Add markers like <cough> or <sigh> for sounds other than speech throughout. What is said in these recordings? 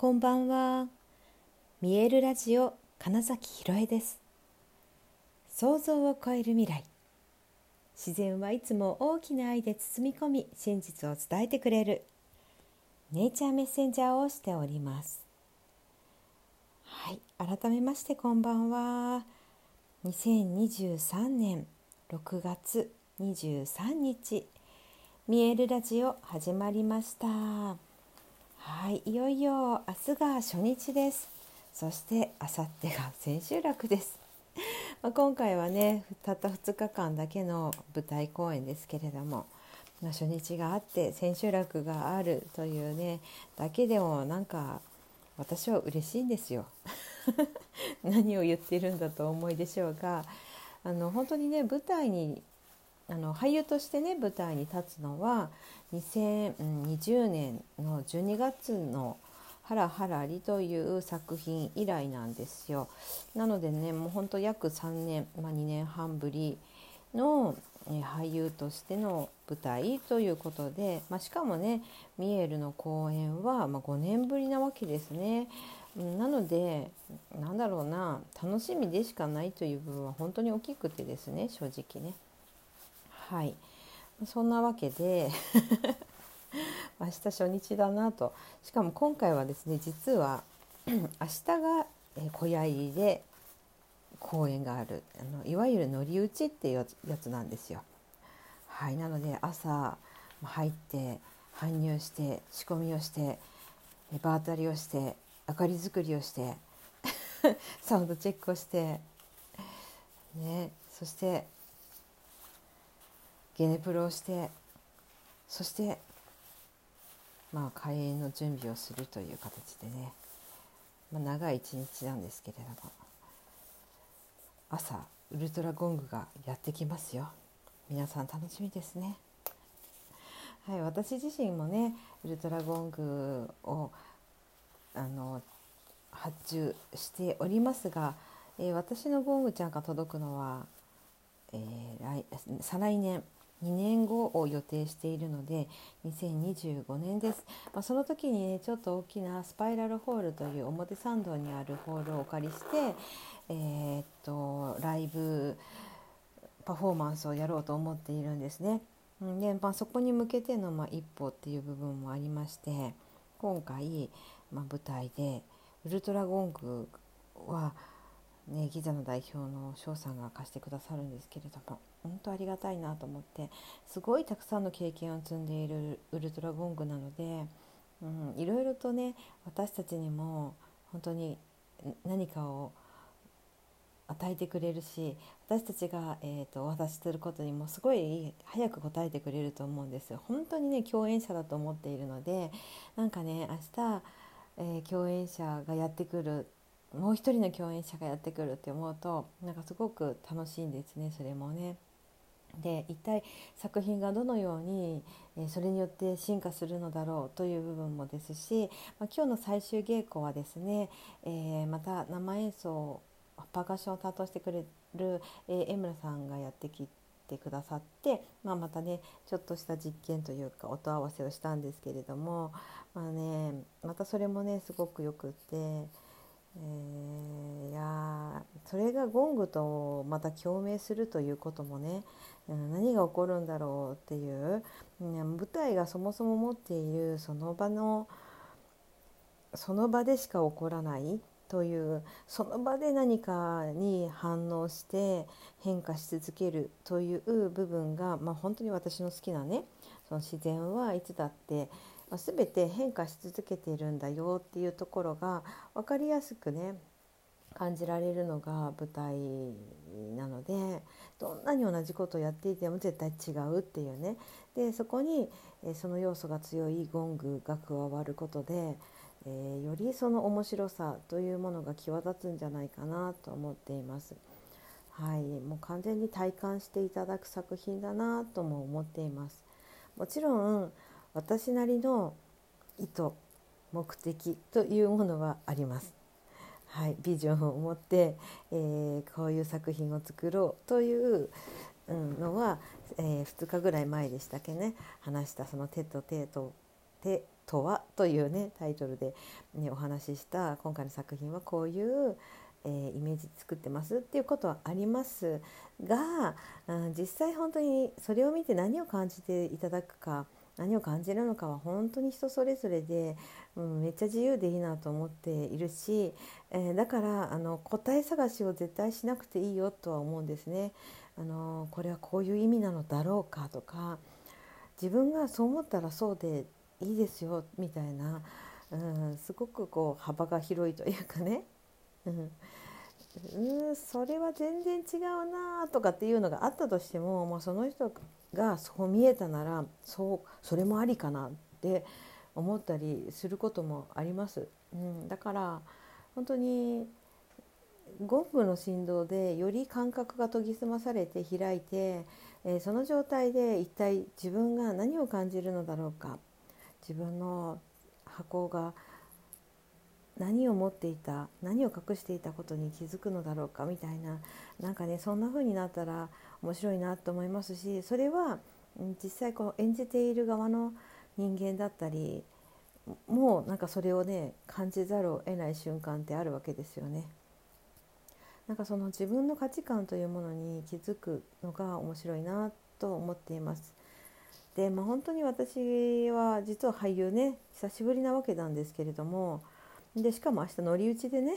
こんばんは。見えるラジオ金崎ひろえです。想像を超える未来。自然はいつも大きな愛で包み込み、真実を伝えてくれる。ネイチャーメッセンジャーをしております。はい、改めましてこんばんは。2023年6月23日、見えるラジオ始まりました。はいいよいよ明日が初日です。そして明後日が千秋楽です。<laughs> ま今回はねたった2日間だけの舞台公演ですけれども、ま初日があって千秋楽があるというねだけでもなんか私は嬉しいんですよ。<laughs> 何を言ってるんだと思いでしょうがあの本当にね舞台にあの俳優としてね舞台に立つのは2020年の12月の「ハラハラリ」という作品以来なんですよ。なのでねもうほんと約3年、まあ、2年半ぶりの、俳優としての舞台ということで、まあ、しかもねミエルの公演は、ま、5年ぶりなわけですね。なのでなんだろうな楽しみでしかないという部分は本当に大きくてですね正直ね。はい。そんなわけで <laughs> 明日初日だなと。しかも今回はですね実は <clears throat> 明日が小屋入りで公演がある。あのいわゆる乗り打ちっていうやつなんですよ。はい、なので朝入って搬入して仕込みをして場当たりをして明かり作りをして <laughs> サウンドチェックをしてねそしてゲネプロをしてそしてまあ開演の準備をするという形でね、まあ、長い一日なんですけれども朝ウルトラゴングがやってきますよ。皆さん楽しみですね。はい私自身もねウルトラゴングをあの発注しておりますが、えー、私のゴングちゃんが届くのは、えー、来再来年。2年後を予定しているので2025年です、まあ、その時にねちょっと大きなスパイラルホールという表参道にあるホールをお借りして、えー、っとライブパフォーマンスをやろうと思っているんですね。でまあ、そこに向けての、まあ、一歩っていう部分もありまして今回、まあ、舞台でウルトラゴングはね、ギザの代表の翔さんが貸してくださるんですけれども本当ありがたいなと思ってすごいたくさんの経験を積んでいるウルトラゴングなので、うん、いろいろとね私たちにも本当に何かを与えてくれるし私たちが、えーと、お渡しすることにもすごい早く答えてくれると思うんですよ。本当にね共演者だと思っているのでなんかね明日、えー、共演者がやってくるもう一人の共演者がやってくるって思うとなんかすごく楽しいんですねそれもね。で一体作品がどのように、それによって進化するのだろうという部分もですし、まあ、今日の最終稽古はですね、えー、また生演奏パーカッションを担当してくれる、え、江村さんがやってきてくださって、まあ、またねちょっとした実験というか音合わせをしたんですけれども、まあね、またそれもねすごくよくって。えー、いやそれがゴングとまた共鳴するということもね、何が起こるんだろうっていう、舞台がそもそも持っているその場のその場でしか起こらないというその場で何かに反応して変化し続けるという部分が、まあ、本当に私の好きなねその自然はいつだって、全て変化し続けているんだよっていうところが分かりやすくね感じられるのが舞台なのでどんなに同じことをやっていても絶対違うっていうねでそこに、えその要素が強いゴングが加わることで、えー、よりその面白さというものが際立つんじゃないかなと思っています。はい、もう完全に体感していただく作品だなとも思っています。もちろん私なりの意図目的というものはあります。はい、ビジョンを持って、えー、こういう作品を作ろうというのは、えー、2日ぐらい前でしたっけね話したその手と手と手とは?」というねタイトルで、ね、お話しした今回の作品はこういう、えー、イメージ作ってますっていうことはありますが、うん、実際本当にそれを見て何を感じていただくか何を感じるのかは本当に人それぞれで、うん、めっちゃ自由でいいなと思っているし、えー、だからあの答え探しを絶対しなくていいよとは思うんですね。あのこれはこういう意味なのだろうかとか自分がそう思ったらそうでいいですよみたいな、うん、すごくこう幅が広いというかね、うん、それは全然違うなとかっていうのがあったとしても、まあ、その人がそう見えたならそうそれもありかなって思ったりすることもあります。うん、だから本当にゴングの振動でより感覚が研ぎ澄まされて開いて、えー、その状態で一体自分が何を感じるのだろうか自分の箱が何を持っていた何を隠していたことに気づくのだろうかみたいななんかねそんな風になったら面白いなと思いますしそれは実際こう演じている側の人間だったりもうなんかそれをね感じざるを得ない瞬間ってあるわけですよね。なんかその自分の価値観というものに気づくのが面白いなと思っています。で、まあ、本当に私は実は俳優ね久しぶりなわけなんですけれどもでしかも明日乗り打ちでね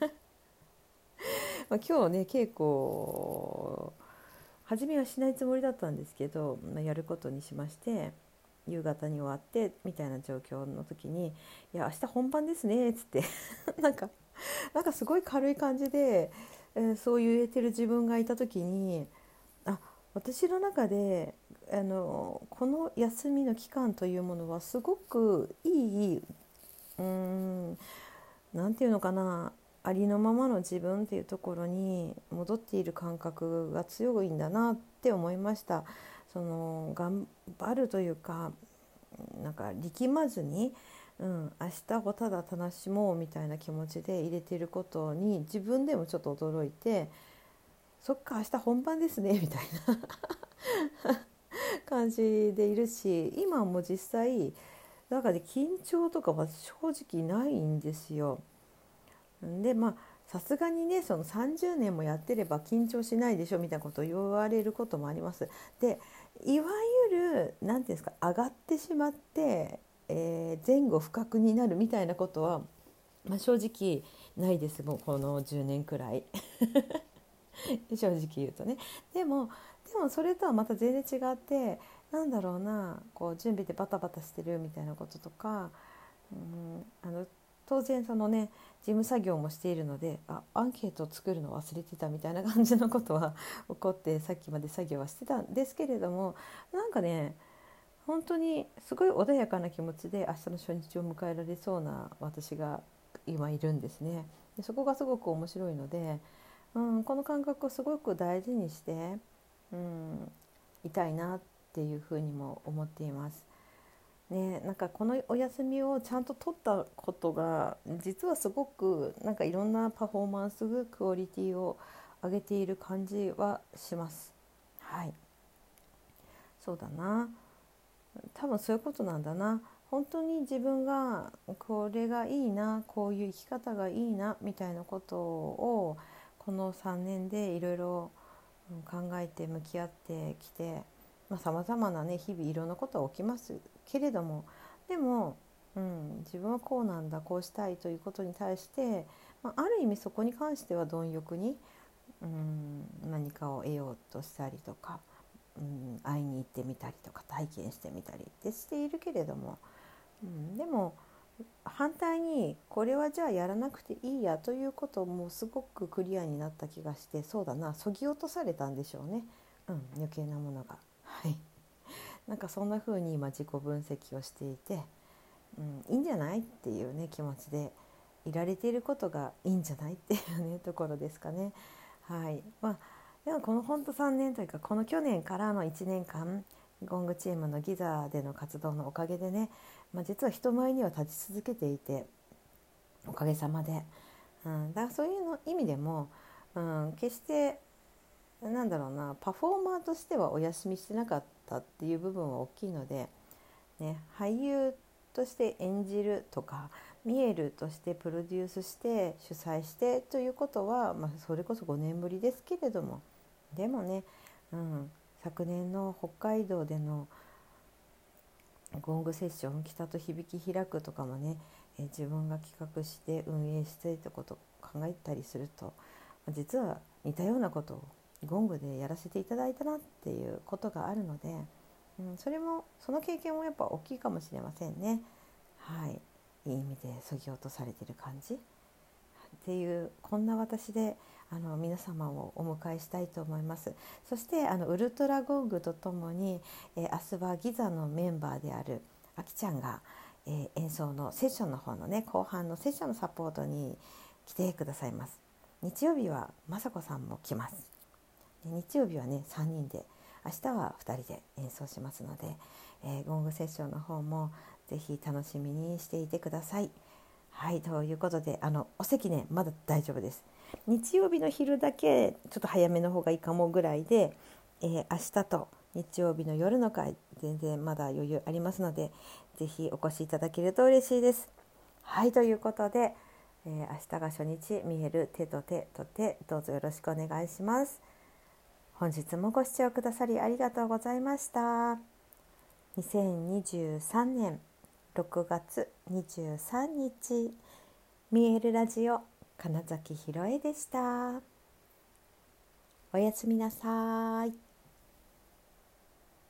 <laughs> まあ今日ね稽古初めはしないつもりだったんですけど、まあ、やることにしまして夕方に終わってみたいな状況の時に「いや明日本番ですね」っつって。<laughs> なんかなんかすごい軽い感じで、えー、そう言えてる自分がいた時にあ私の中であのこの休みの期間というものはすごくいいうん何て言うのかなありのままの自分っていうところに戻っている感覚が強いんだなって思いました。その頑張るというかなんか力まずに、うん、明日をただ楽しもうみたいな気持ちで入れてることに自分でもちょっと驚いてそっか明日本番ですねみたいな <laughs> 感じでいるし今も実際だから緊張とかは正直ないんですよ。でまあさすがにねその30年もやってれば緊張しないでしょみたいなことを言われることもあります。でいわゆる何て言うんですか上がってしまって、えー、前後不覚になるみたいなことは、まあ、正直ないですもうこの10年くらい <laughs> 正直言うとね。でもでもそれとはまた全然違ってなんだろうなこう準備でバタバタしてるみたいなこととか、うん、あの当然そのね事務作業もしているのであアンケートを作るの忘れてたみたいな感じのことは <laughs> 起こってさっきまで作業はしてたんですけれどもなんかね本当にすごい穏やかな気持ちで明日の初日を迎えられそうな私が今いるんですね。でそこがすごく面白いので、うん、この感覚をすごく大事にして、うん、いたいなっていうふうにも思っています。ね、なんかこのお休みをちゃんと取ったことが実はすごくなんかいろんなパフォーマンスクオリティを上げている感じはします。はい、そうだな。多分そういうことなんだな。本当に自分がこれがいいなこういう生き方がいいなみたいなことをこの3年でいろいろ考えて向き合ってきてさまざ、まなね日々いろんなことが起きますけれどもでも、うん、自分はこうなんだこうしたいということに対して、まあ、ある意味そこに関しては貪欲に、うん、何かを得ようとしたりとか、うん、会いに行ってみたりとか体験してみたりってしているけれども、うん、でも反対にこれはじゃあやらなくていいやということもすごくクリアになった気がしてそうだなそぎ落とされたんでしょうね、うん、余計なものが。はい。なんかそんな風に今自己分析をしていて、うん、いいんじゃないっていうね気持ちでいられていることがいいんじゃないっていうね <laughs> ところですかね。はい。まあ、でもこの本当3年というかこの去年からの1年間ゴングチームのギザでの活動のおかげでね、まあ、実は人前には立ち続けていておかげさまで、うん、だからそういうの意味でも、うん、決してなんだろうなパフォーマーとしてはお休みしてなかったっていう部分は大きいので、ね、俳優として演じるとか見えるとしてプロデュースして主催してということは、まあ、それこそ5年ぶりですけれどもでもね、うん、昨年の北海道でのゴングセッション北と響き開くとかもね、え自分が企画して運営してってことを考えたりすると実は似たようなことをゴングでやらせていただいたなっていうことがあるので、うん、それもその経験もやっぱ大きいかもしれませんね。はい。いい意味でそぎ落とされてる感じ。っていうこんな私であの皆様をお迎えしたいと思います。そしてあのウルトラゴングとともに、えー、明日はギザのメンバーであるあきちゃんが、えー、演奏のセッションの方のね後半のセッションのサポートに来てくださいます。日曜日は雅子さんも来ます。日曜日はね3人で明日は2人で演奏しますので、えー、ゴングセッションの方もぜひ楽しみにしていてください。はいということであのお席ねまだ大丈夫です。日曜日の昼だけちょっと早めの方がいいかもぐらいで、えー、明日と日曜日の夜の回全然まだ余裕ありますのでぜひお越しいただけると嬉しいです。はいということで、えー、明日が初日見える手と手と手どうぞよろしくお願いします。本日もご視聴くださりありがとうございました。2023年6月23日見えるラジオ金崎ひろえでした。おやすみなさい。